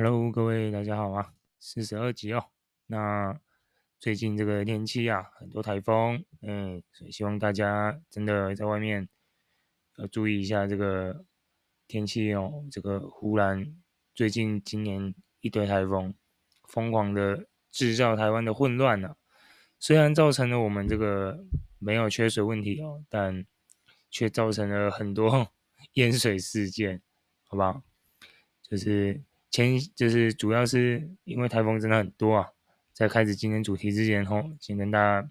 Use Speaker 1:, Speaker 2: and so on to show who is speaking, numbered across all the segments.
Speaker 1: Hello，各位大家好啊，四十二集哦。那最近这个天气啊，很多台风，嗯，所以希望大家真的在外面要注意一下这个天气哦。这个忽然最近今年一堆台风，疯狂的制造台湾的混乱呢、啊。虽然造成了我们这个没有缺水问题哦，但却造成了很多 淹水事件，好不好？就是前就是主要是因为台风真的很多啊。在开始今天主题之前吼，先跟大家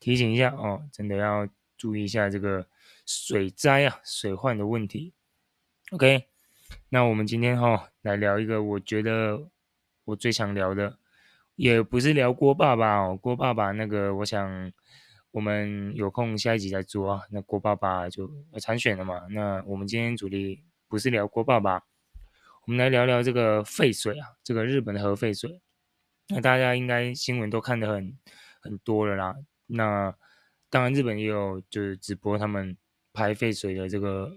Speaker 1: 提醒一下哦，真的要注意一下这个水灾啊、水患的问题。OK，那我们今天哈来聊一个我觉得我最想聊的。也不是聊郭爸爸哦，郭爸爸那个，我想我们有空下一集再做啊。那郭爸爸就要参选了嘛。那我们今天主题不是聊郭爸爸，我们来聊聊这个废水啊，这个日本的核废水。那大家应该新闻都看得很很多了啦。那当然，日本也有就是直播他们排废水的这个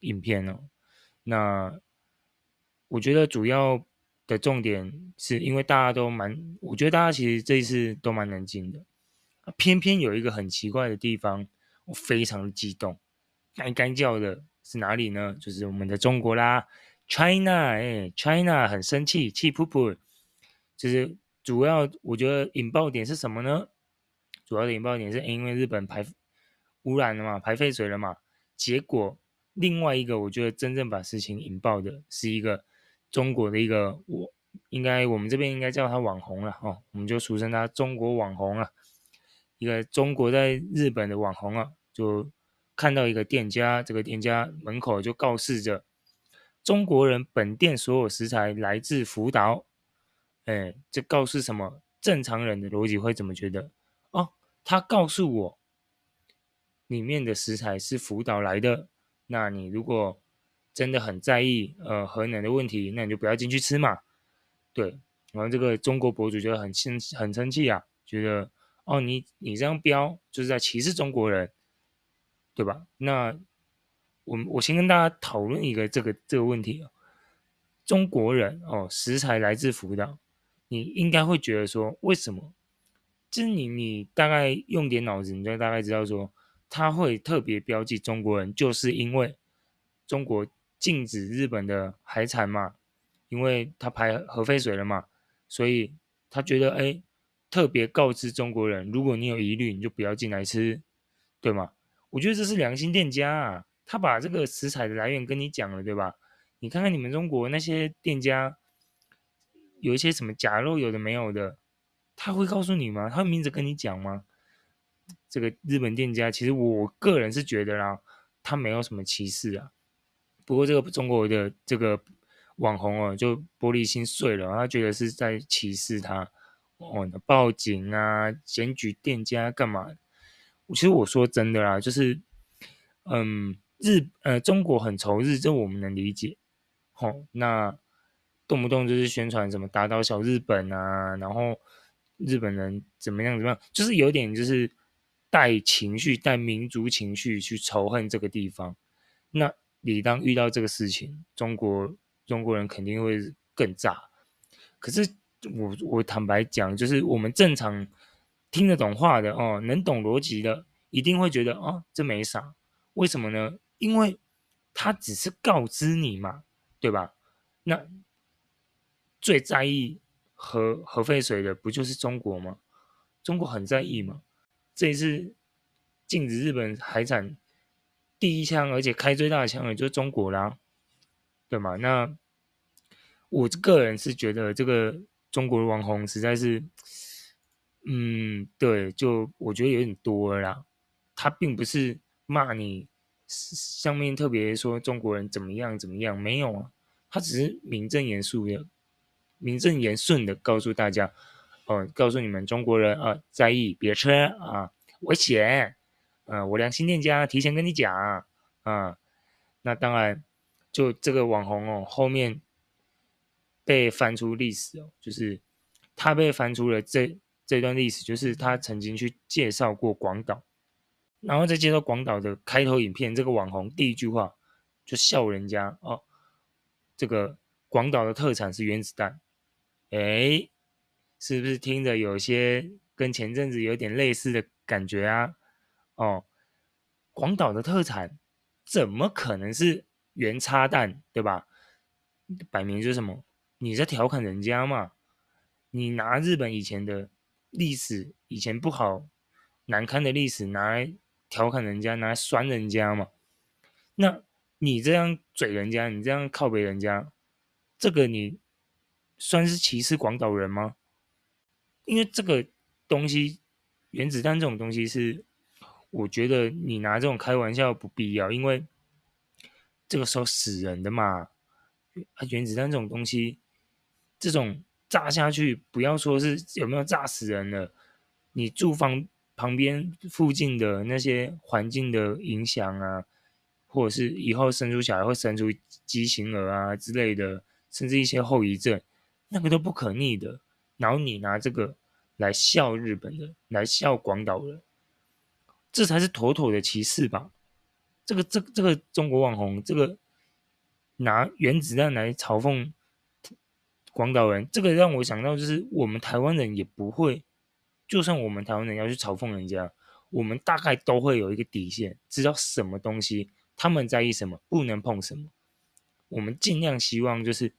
Speaker 1: 影片哦。那我觉得主要。的重点是因为大家都蛮，我觉得大家其实这一次都蛮冷静的，偏偏有一个很奇怪的地方，我非常的激动，该该叫的是哪里呢？就是我们的中国啦，China，哎，China 很生气，气噗噗，就是主要我觉得引爆点是什么呢？主要的引爆点是因为日本排污染了嘛，排废水了嘛，结果另外一个我觉得真正把事情引爆的是一个。中国的一个我应该我们这边应该叫他网红了哦，我们就俗称他中国网红啊。一个中国在日本的网红啊，就看到一个店家，这个店家门口就告示着中国人本店所有食材来自福岛。哎，这告诉什么？正常人的逻辑会怎么觉得？哦，他告诉我里面的食材是福岛来的，那你如果。真的很在意呃核能的问题，那你就不要进去吃嘛。对，然后这个中国博主就很生很生气啊，觉得哦你你这样标就是在歧视中国人，对吧？那我我先跟大家讨论一个这个这个问题啊，中国人哦食材来自福岛，你应该会觉得说为什么？就是你你大概用点脑子，你就大概知道说他会特别标记中国人，就是因为中国。禁止日本的海产嘛，因为他排核废水了嘛，所以他觉得哎，特别告知中国人，如果你有疑虑，你就不要进来吃，对吗？我觉得这是良心店家啊，他把这个食材的来源跟你讲了，对吧？你看看你们中国那些店家，有一些什么假肉，有的没有的，他会告诉你吗？他会明着跟你讲吗？这个日本店家，其实我个人是觉得啦，他没有什么歧视啊。不过这个中国的这个网红哦，就玻璃心碎了，他觉得是在歧视他，哦，报警啊，检举店家干嘛？其实我说真的啦，就是，嗯，日呃中国很仇日，这我们能理解，哦，那动不动就是宣传什么打倒小日本啊，然后日本人怎么样怎么样，就是有点就是带情绪、带民族情绪去仇恨这个地方，那。你当遇到这个事情，中国中国人肯定会更炸。可是我我坦白讲，就是我们正常听得懂话的哦，能懂逻辑的，一定会觉得哦，这没啥。为什么呢？因为他只是告知你嘛，对吧？那最在意核核废水的不就是中国吗？中国很在意嘛。这一次禁止日本海产。第一枪，而且开最大的枪，也就是中国啦，对吗？那我个人是觉得这个中国的网红实在是，嗯，对，就我觉得有点多了啦。他并不是骂你，上面特别说中国人怎么样怎么样，没有啊，他只是名正言顺的、名正言顺的告诉大家，哦、告诉你们中国人啊、在意别吃啊，危险。啊、呃，我良心店家提前跟你讲啊，啊，那当然，就这个网红哦，后面被翻出历史哦，就是他被翻出了这这段历史，就是他曾经去介绍过广岛，然后再介绍广岛的开头影片，这个网红第一句话就笑人家哦，这个广岛的特产是原子弹，哎，是不是听着有些跟前阵子有点类似的感觉啊？哦，广岛的特产怎么可能是原插弹，对吧？摆明就是什么？你在调侃人家嘛？你拿日本以前的历史，以前不好、难堪的历史拿来调侃人家，拿来酸人家嘛？那你这样嘴人家，你这样靠北人家，这个你算是歧视广岛人吗？因为这个东西，原子弹这种东西是，我觉得你拿这种开玩笑不必要，因为这个时候死人的嘛。啊，原子弹这种东西，这种炸下去，不要说是有没有炸死人了，你住房旁边附近的那些环境的影响啊，或者是以后生出小孩会生出畸形儿啊之类的，甚至一些后遗症，那个都不可逆的。然后你拿这个来笑日本人，来笑广岛人，这才是妥妥的歧视吧？这个、这、这个中国网红，这个。拿原子弹来嘲讽广岛人，这个让我想到，就是我们台湾人也不会，就算我们台湾人要去嘲讽人家，我们大概都会有一个底线，知道什么东西他们在意什么，不能碰什么。我们尽量希望就是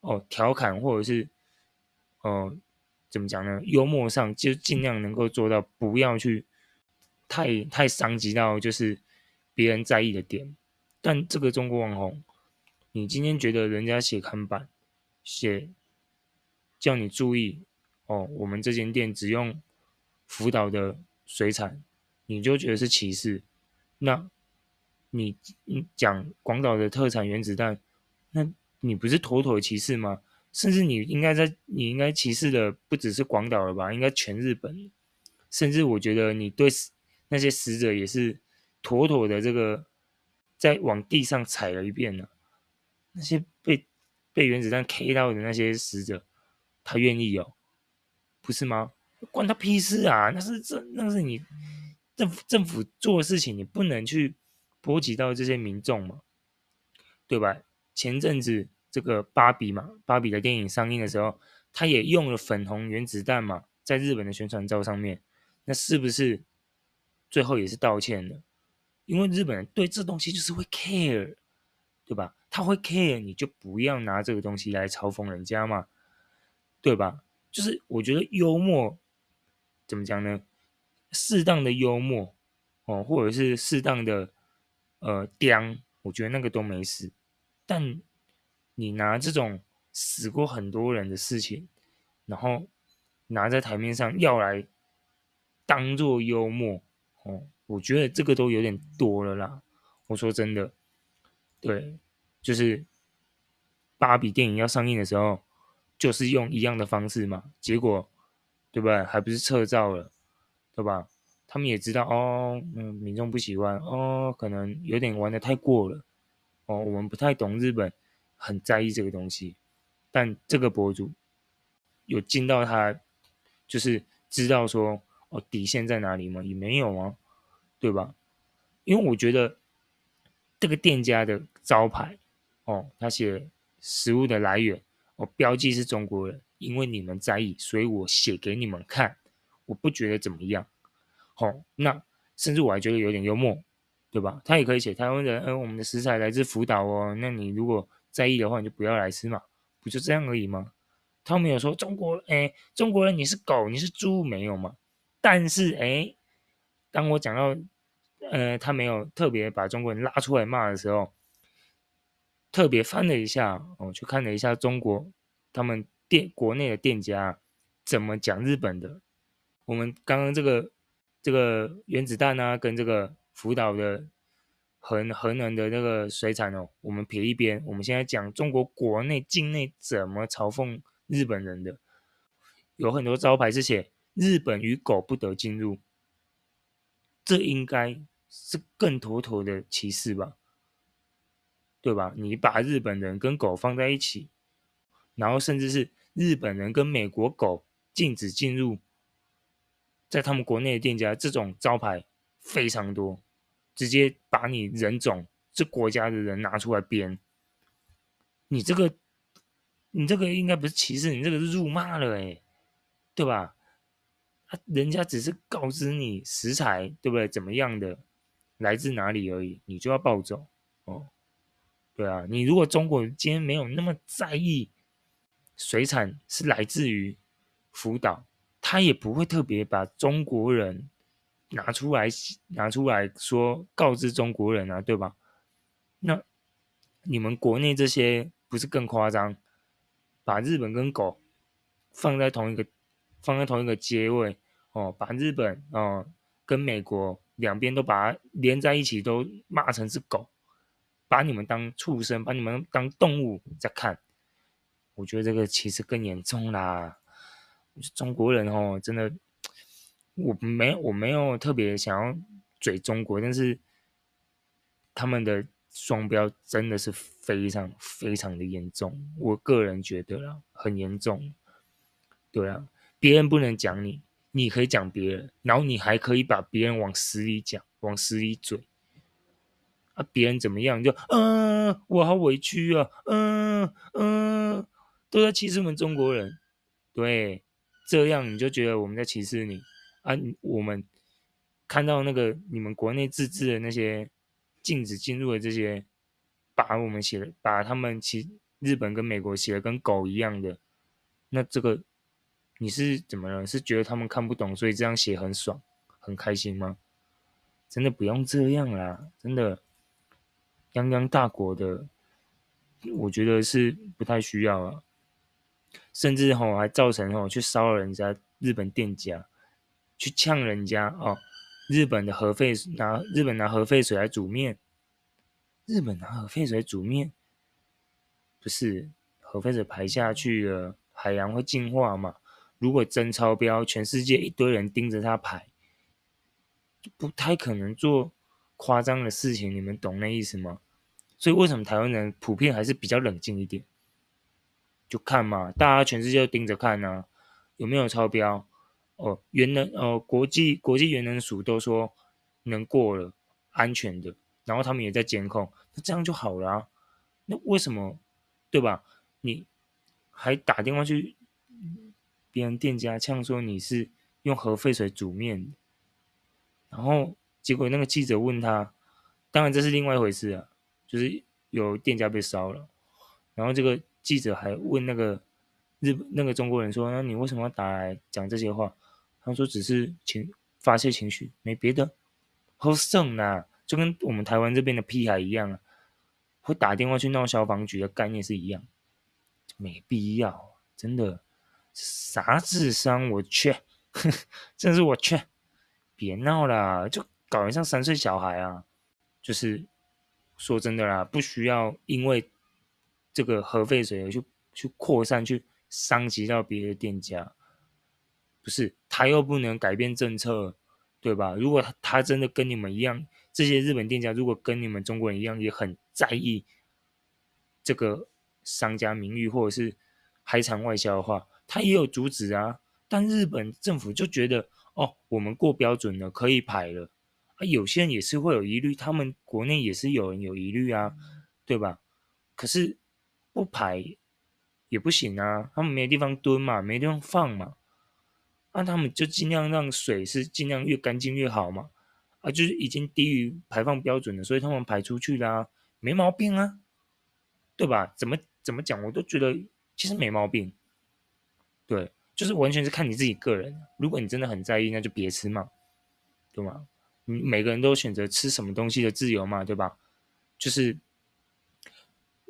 Speaker 1: 哦调侃或者是哦、怎么讲呢？幽默上就尽量能够做到不要去太太伤及到就是别人在意的点。但这个中国网红。你今天觉得人家写看板，写叫你注意哦，我们这间店只用福岛的水产，你就觉得是歧视？那你你讲广岛的特产原子弹，那你不是妥妥的歧视吗？甚至你应该在你应该歧视的不只是广岛了吧？应该全日本，甚至我觉得你对那些死者也是妥妥的这个在往地上踩了一遍呢。那些被被原子弹 K 到的那些死者，他愿意哦，不是吗？关他屁事啊！那是这那是你政府政府做的事情，你不能去波及到这些民众嘛，对吧？前阵子这个芭比嘛，芭比的电影上映的时候，他也用了粉红原子弹嘛，在日本的宣传照上面，那是不是最后也是道歉了？因为日本人对这东西就是会 care，对吧？他会 care，你就不要拿这个东西来嘲讽人家嘛，对吧？就是我觉得幽默怎么讲呢？适当的幽默哦，或者是适当的呃刁，我觉得那个都没事。但你拿这种死过很多人的事情，然后拿在台面上要来当做幽默哦，我觉得这个都有点多了啦。我说真的，对。就是芭比电影要上映的时候，就是用一样的方式嘛，结果对不对？还不是撤照了，对吧？他们也知道哦，嗯，民众不喜欢哦，可能有点玩得太过了哦。我们不太懂日本，很在意这个东西，但这个博主有进到他，就是知道说哦底线在哪里吗？也没有啊，对吧？因为我觉得这个店家的招牌。哦，他写食物的来源，哦，标记是中国人，因为你们在意，所以我写给你们看，我不觉得怎么样。哦，那甚至我还觉得有点幽默，对吧？他也可以写台湾人，嗯、呃，我们的食材来自福岛哦，那你如果在意的话，你就不要来吃嘛，不就这样而已吗？他没有说中国，哎，中国人你是狗，你是猪，没有嘛？但是，哎，当我讲到，呃，他没有特别把中国人拉出来骂的时候。特别翻了一下，我去看了一下中国他们店国内的店家怎么讲日本的。我们刚刚这个这个原子弹啊，跟这个福岛的核核能的那个水产哦，我们撇一边。我们现在讲中国国内境内怎么嘲讽日本人的，有很多招牌是写“日本与狗不得进入”，这应该是更妥妥的歧视吧。对吧？你把日本人跟狗放在一起，然后甚至是日本人跟美国狗禁止进入，在他们国内的店家，这种招牌非常多，直接把你人种这国家的人拿出来编，你这个你这个应该不是歧视，你这个是辱骂了，哎，对吧？啊，人家只是告知你食材对不对？怎么样的，来自哪里而已，你就要抱走哦。对啊，你如果中国人今天没有那么在意水产是来自于福岛，他也不会特别把中国人拿出来拿出来说告知中国人啊，对吧？那你们国内这些不是更夸张？把日本跟狗放在同一个放在同一个阶位哦，把日本哦跟美国两边都把它连在一起，都骂成是狗。把你们当畜生，把你们当动物在看，我觉得这个其实更严重啦。中国人哦，真的，我没我没有特别想要嘴中国，但是他们的双标真的是非常非常的严重，我个人觉得啦，很严重。对啊，别人不能讲你，你可以讲别人，然后你还可以把别人往死里讲，往死里嘴。啊，别人怎么样就嗯、我好委屈啊，嗯、嗯、都在歧视我们中国人，对，这样你就觉得我们在歧视你啊？我们看到那个你们国内自制的那些禁止进入的这些，把我们写的，把他们其日本跟美国写的跟狗一样的，那这个你是怎么了？是觉得他们看不懂，所以这样写很爽，很开心吗？真的不用这样啦，真的。泱泱大国的，我觉得是不太需要啊，甚至吼还造成吼去骚扰人家日本店家，去呛人家哦，日本的核废拿日本拿核废水来煮面，日本拿核废水煮面，不是核废水排下去了，海洋会净化嘛？如果真超标，全世界一堆人盯着它排，不太可能做。夸张的事情，你们懂那意思吗？所以为什么台湾人普遍还是比较冷静一点？就看嘛，大家全世界都盯着看啊，有没有超标？哦，原能哦，国际国际原能署都说能过了，安全的，然后他们也在监控，那这样就好了。那为什么，对吧？你还打电话去别人店家呛说你是用核废水煮面，然后。结果那个记者问他，当然这是另外一回事啊，就是有店家被烧了，然后这个记者还问那个日那个中国人说：“那你为什么要打来讲这些话？”他说：“只是情发泄情绪，没别的。”好胜呐，就跟我们台湾这边的屁孩一样啊，会打电话去闹消防局的概念是一样，没必要，真的啥智商我去，真是我去，别闹了，就。搞得像三岁小孩啊！就是说真的啦，不需要因为这个核废水去去扩散，去伤及到别的店家。不是，他又不能改变政策，对吧？如果他真的跟你们一样，这些日本店家如果跟你们中国人一样，也很在意这个商家名誉或者是海产外销的话，他也有阻止啊。但日本政府就觉得，哦，我们过标准了，可以排了。啊有些人也是会有疑虑，他们国内也是有人有疑虑啊，对吧？可是不排也不行啊，他们没地方蹲嘛，没地方放嘛，那他们就尽量让水是尽量越干净越好嘛，啊，就是已经低于排放标准了，所以他们排出去啦，没毛病啊，对吧？怎么怎么讲，我都觉得其实没毛病，对，就是完全是看你自己个人，如果你真的很在意，那就别吃嘛，对吗？你每个人都选择吃什么东西的自由嘛，对吧？就是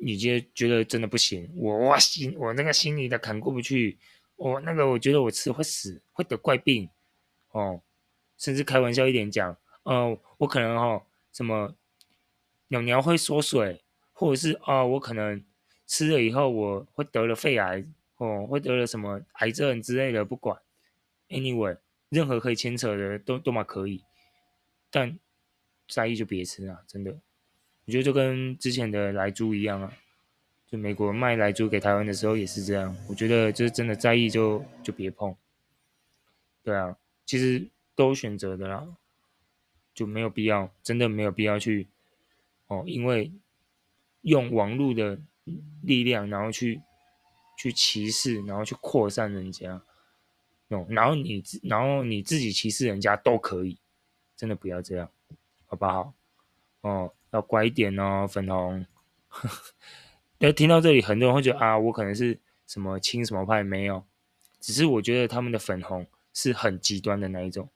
Speaker 1: 你觉觉得真的不行，我我心我那个心里的坎过不去，我那个我觉得我吃会死，会得怪病哦，甚至开玩笑一点讲，呃，我可能哦什么鸟鸟会缩水，或者是啊、我可能吃了以后我会得了肺癌哦，会得了什么癌症之类的，不管，anyway，任何可以牵扯的都都嘛可以。但在意就别吃啊！真的，我觉得就跟之前的莱猪一样啊，就美国卖莱猪给台湾的时候也是这样。我觉得就是真的在意就就别碰。对啊，其实都选择的啦，就没有必要，真的没有必要去哦，因为用网络的力量，然后去去歧视，然后去扩散人家，哦，然后你然后你自己歧视人家都可以，真的不要这样，好不好？哦，要乖一点哦，粉红。要听到这里，很多人会觉得啊，我可能是什么亲什么派，没有，只是我觉得他们的粉红是很极端的那一种，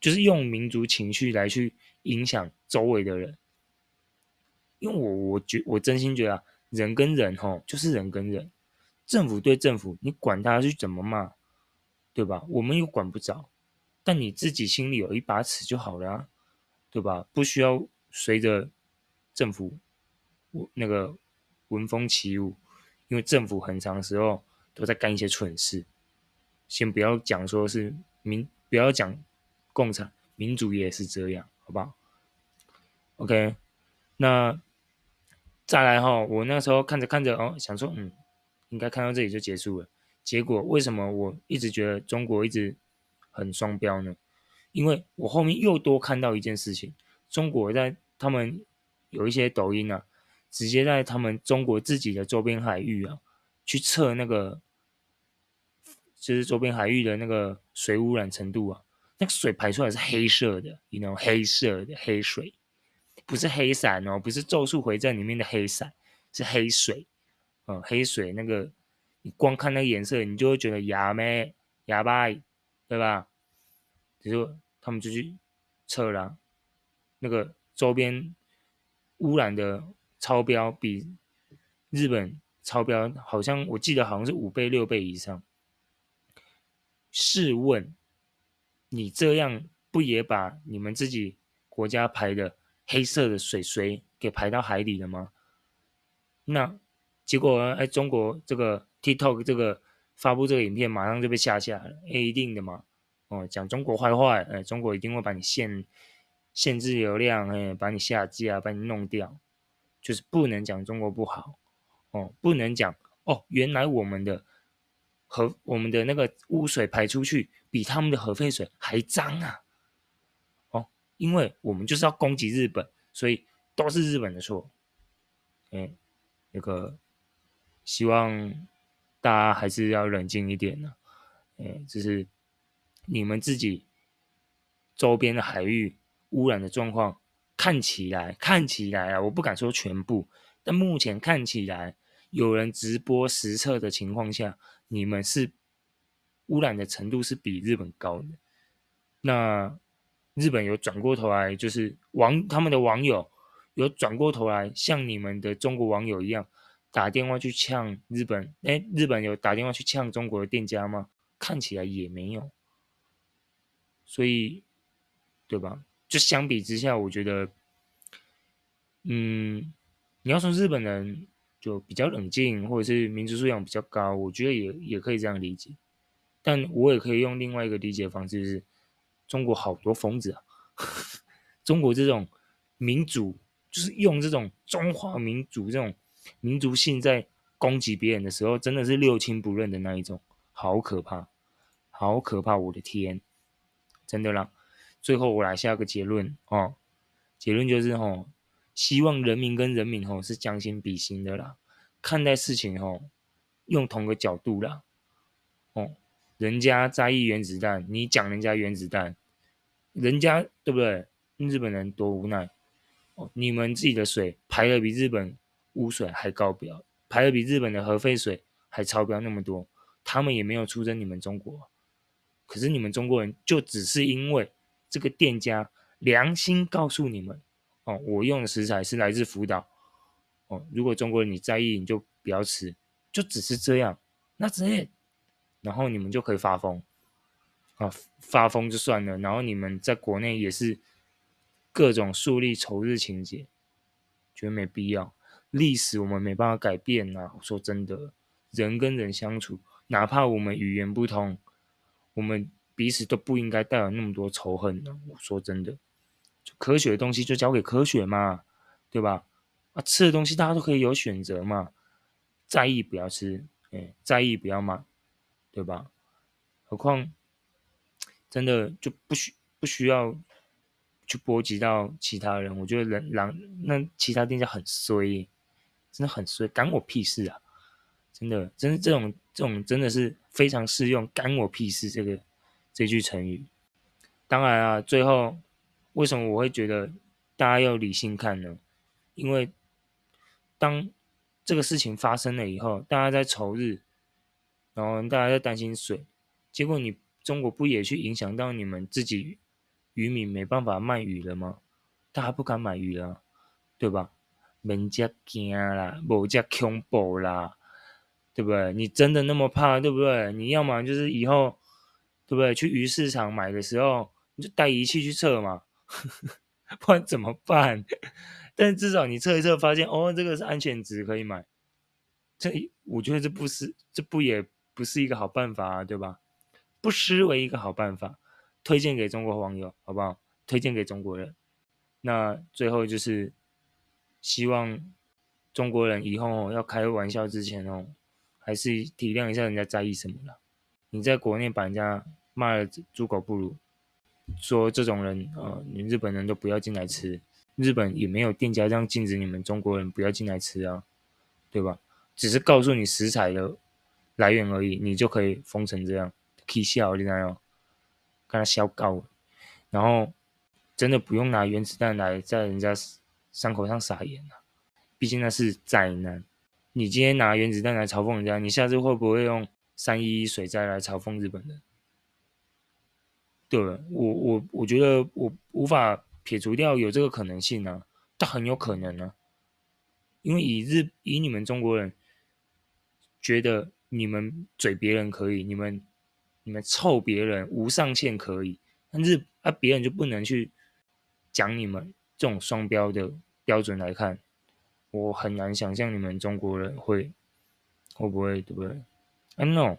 Speaker 1: 就是用民族情绪来去影响周围的人。因为我我觉我真心觉得啊，人跟人吼就是人跟人，政府对政府，你管他去怎么骂，对吧？我们又管不着，但你自己心里有一把尺就好了啊，对吧？不需要随着政府我那个闻风起舞，因为政府很长时候都在干一些蠢事。先不要讲说是民，不要讲共产民主也是这样，好不好？OK，那。再来哈，我那时候看着看着哦，想说嗯，应该看到这里就结束了。结果为什么我一直觉得中国一直很双标呢？因为我后面又多看到一件事情，中国在他们有一些抖音啊，直接在他们中国自己的周边海域啊，去测那个就是周边海域的那个水污染程度啊，那个水排出来是黑色的，you know 黑色的黑水。不是黑伞哦，不是《咒术回战》里面的黑伞，是黑水，嗯，黑水那个，你光看那个颜色，你就会觉得哑咩哑巴，对吧？比如说他们就去测了，那个周边污染的超标比日本超标，好像我记得好像是五倍六倍以上。试问，你这样不也把你们自己国家排的？黑色的水水给排到海里了吗？那结果哎，中国这个 TikTok 这个发布这个影片，马上就被下架了。哎，一定的嘛。哦，讲中国坏话，哎，中国一定会把你限限制流量，哎，把你下架，把你弄掉。就是不能讲中国不好，哦，不能讲哦，原来我们的核我们的那个污水排出去比他们的核废水还脏啊。哦因为我们就是要攻击日本，所以都是日本的错。哎，那个希望大家还是要冷静一点呢。哎，就是你们自己周边的海域污染的状况，看起来看起来啊，我不敢说全部，但目前看起来有人直播实测的情况下，你们是污染的程度是比日本高的。那。日本有转过头来，就是网他们的网友有转过头来，像你们的中国网友一样打电话去呛日本。哎，日本有打电话去呛中国的店家吗？看起来也没有。所以，对吧？就相比之下，我觉得，嗯，你要说日本人就比较冷静，或者是民族素养比较高，我觉得也也可以这样理解。但我也可以用另外一个理解方式，就是。中国好多疯子啊！中国这种民主，就是用这种中华民族这种民族性在攻击别人的时候，真的是六亲不认的那一种，好可怕，好可怕！我的天，真的啦！最后我来下个结论哦，结论就是哦，希望人民跟人民哦是将心比心的啦，看待事情哦，用同个角度啦，哦。人家在意原子弹，你讲人家原子弹，人家对不对？日本人多无奈哦！你们自己的水排的比日本污水还高标，排的比日本的核废水还超标那么多，他们也没有出征你们中国，可是你们中国人就只是因为这个店家良心告诉你们哦，我用的食材是来自福岛哦，如果中国人你在意，你就不要吃，就只是这样，那这。然后你们就可以发疯，啊，发疯就算了。然后你们在国内也是各种树立仇日情节，觉得没必要。历史我们没办法改变、啊。我说真的，人跟人相处，哪怕我们语言不通，我们彼此都不应该带有那么多仇恨呢、我说真的，科学的东西就交给科学嘛，对吧？啊，吃的东西大家都可以有选择嘛。在意不要吃，哎，在意不要骂。对吧？何况真的就不需不需要去波及到其他人。我觉得人狼那其他店家很衰，真的很衰，干我屁事啊！真的，真的这种这种真的是非常适用“干我屁事”这个这句成语。当然啊，最后为什么我会觉得大家要理性看呢？因为当这个事情发生了以后，大家在仇日，然后大家在担心水，结果你中国不也去影响到你们自己渔民没办法卖鱼了吗？大家不敢买鱼了，对吧？人家惊啦，某家恐怖啦，对不对？你真的那么怕，对不对？你要么就是以后，对不对？去鱼市场买的时候，你就带仪器去测嘛，不然怎么办？但至少你测一测，发现哦，这个是安全值，可以买。这我觉得这不是，这不也不是一个好办法啊，对吧？不失为一个好办法，推荐给中国网友，好不好？推荐给中国人。那最后就是希望中国人以后，要开玩笑之前哦，还是体谅一下人家在意什么了。你在国内把人家骂了猪狗不如，说这种人啊，你日本人都不要进来吃。日本也没有店家这样禁止你们中国人不要进来吃啊，对吧？只是告诉你食材的来源而已，你就可以封成这样，可以笑你知道吗？跟他笑够，然后真的不用拿原子弹来在人家伤口上撒盐啊，毕竟那是灾难。你今天拿原子弹来嘲讽人家，你下次会不会用三一水灾来嘲讽日本人？对？我我我觉得我无法。撇除掉有这个可能性呢、啊，但很有可能呢、因为以日以你们中国人觉得你们嘴别人可以，你们你们臭别人无上限可以，但是啊别人就不能去讲你们这种双标的标准来看，我很难想象你们中国人会会不会对不对 I'm no，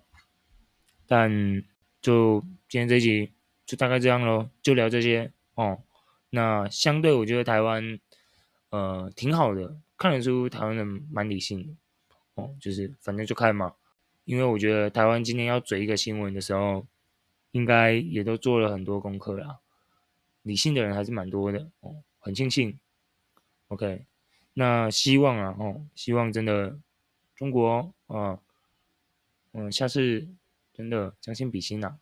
Speaker 1: 但就今天这集就大概这样喽，就聊这些哦。那相对，我觉得台湾，呃，挺好的，看得出台湾人蛮理性的，哦，就是反正就看嘛。因为我觉得台湾今天要嘴一个新闻的时候，应该也都做了很多功课啦，理性的人还是蛮多的，哦，很庆幸。OK，那希望啊，哦，希望真的中国啊，嗯，下次真的将心比心呐，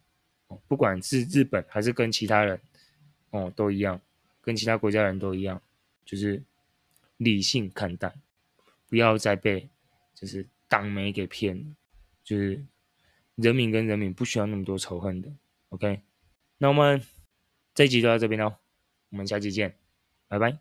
Speaker 1: 哦，不管是日本还是跟其他人，哦，都一样。跟其他国家人都一样，就是理性看待，不要再被就是党媒给骗了。就是人民跟人民不需要那么多仇恨的。OK，那我们这一集就到这边喽，我们下期见，拜拜。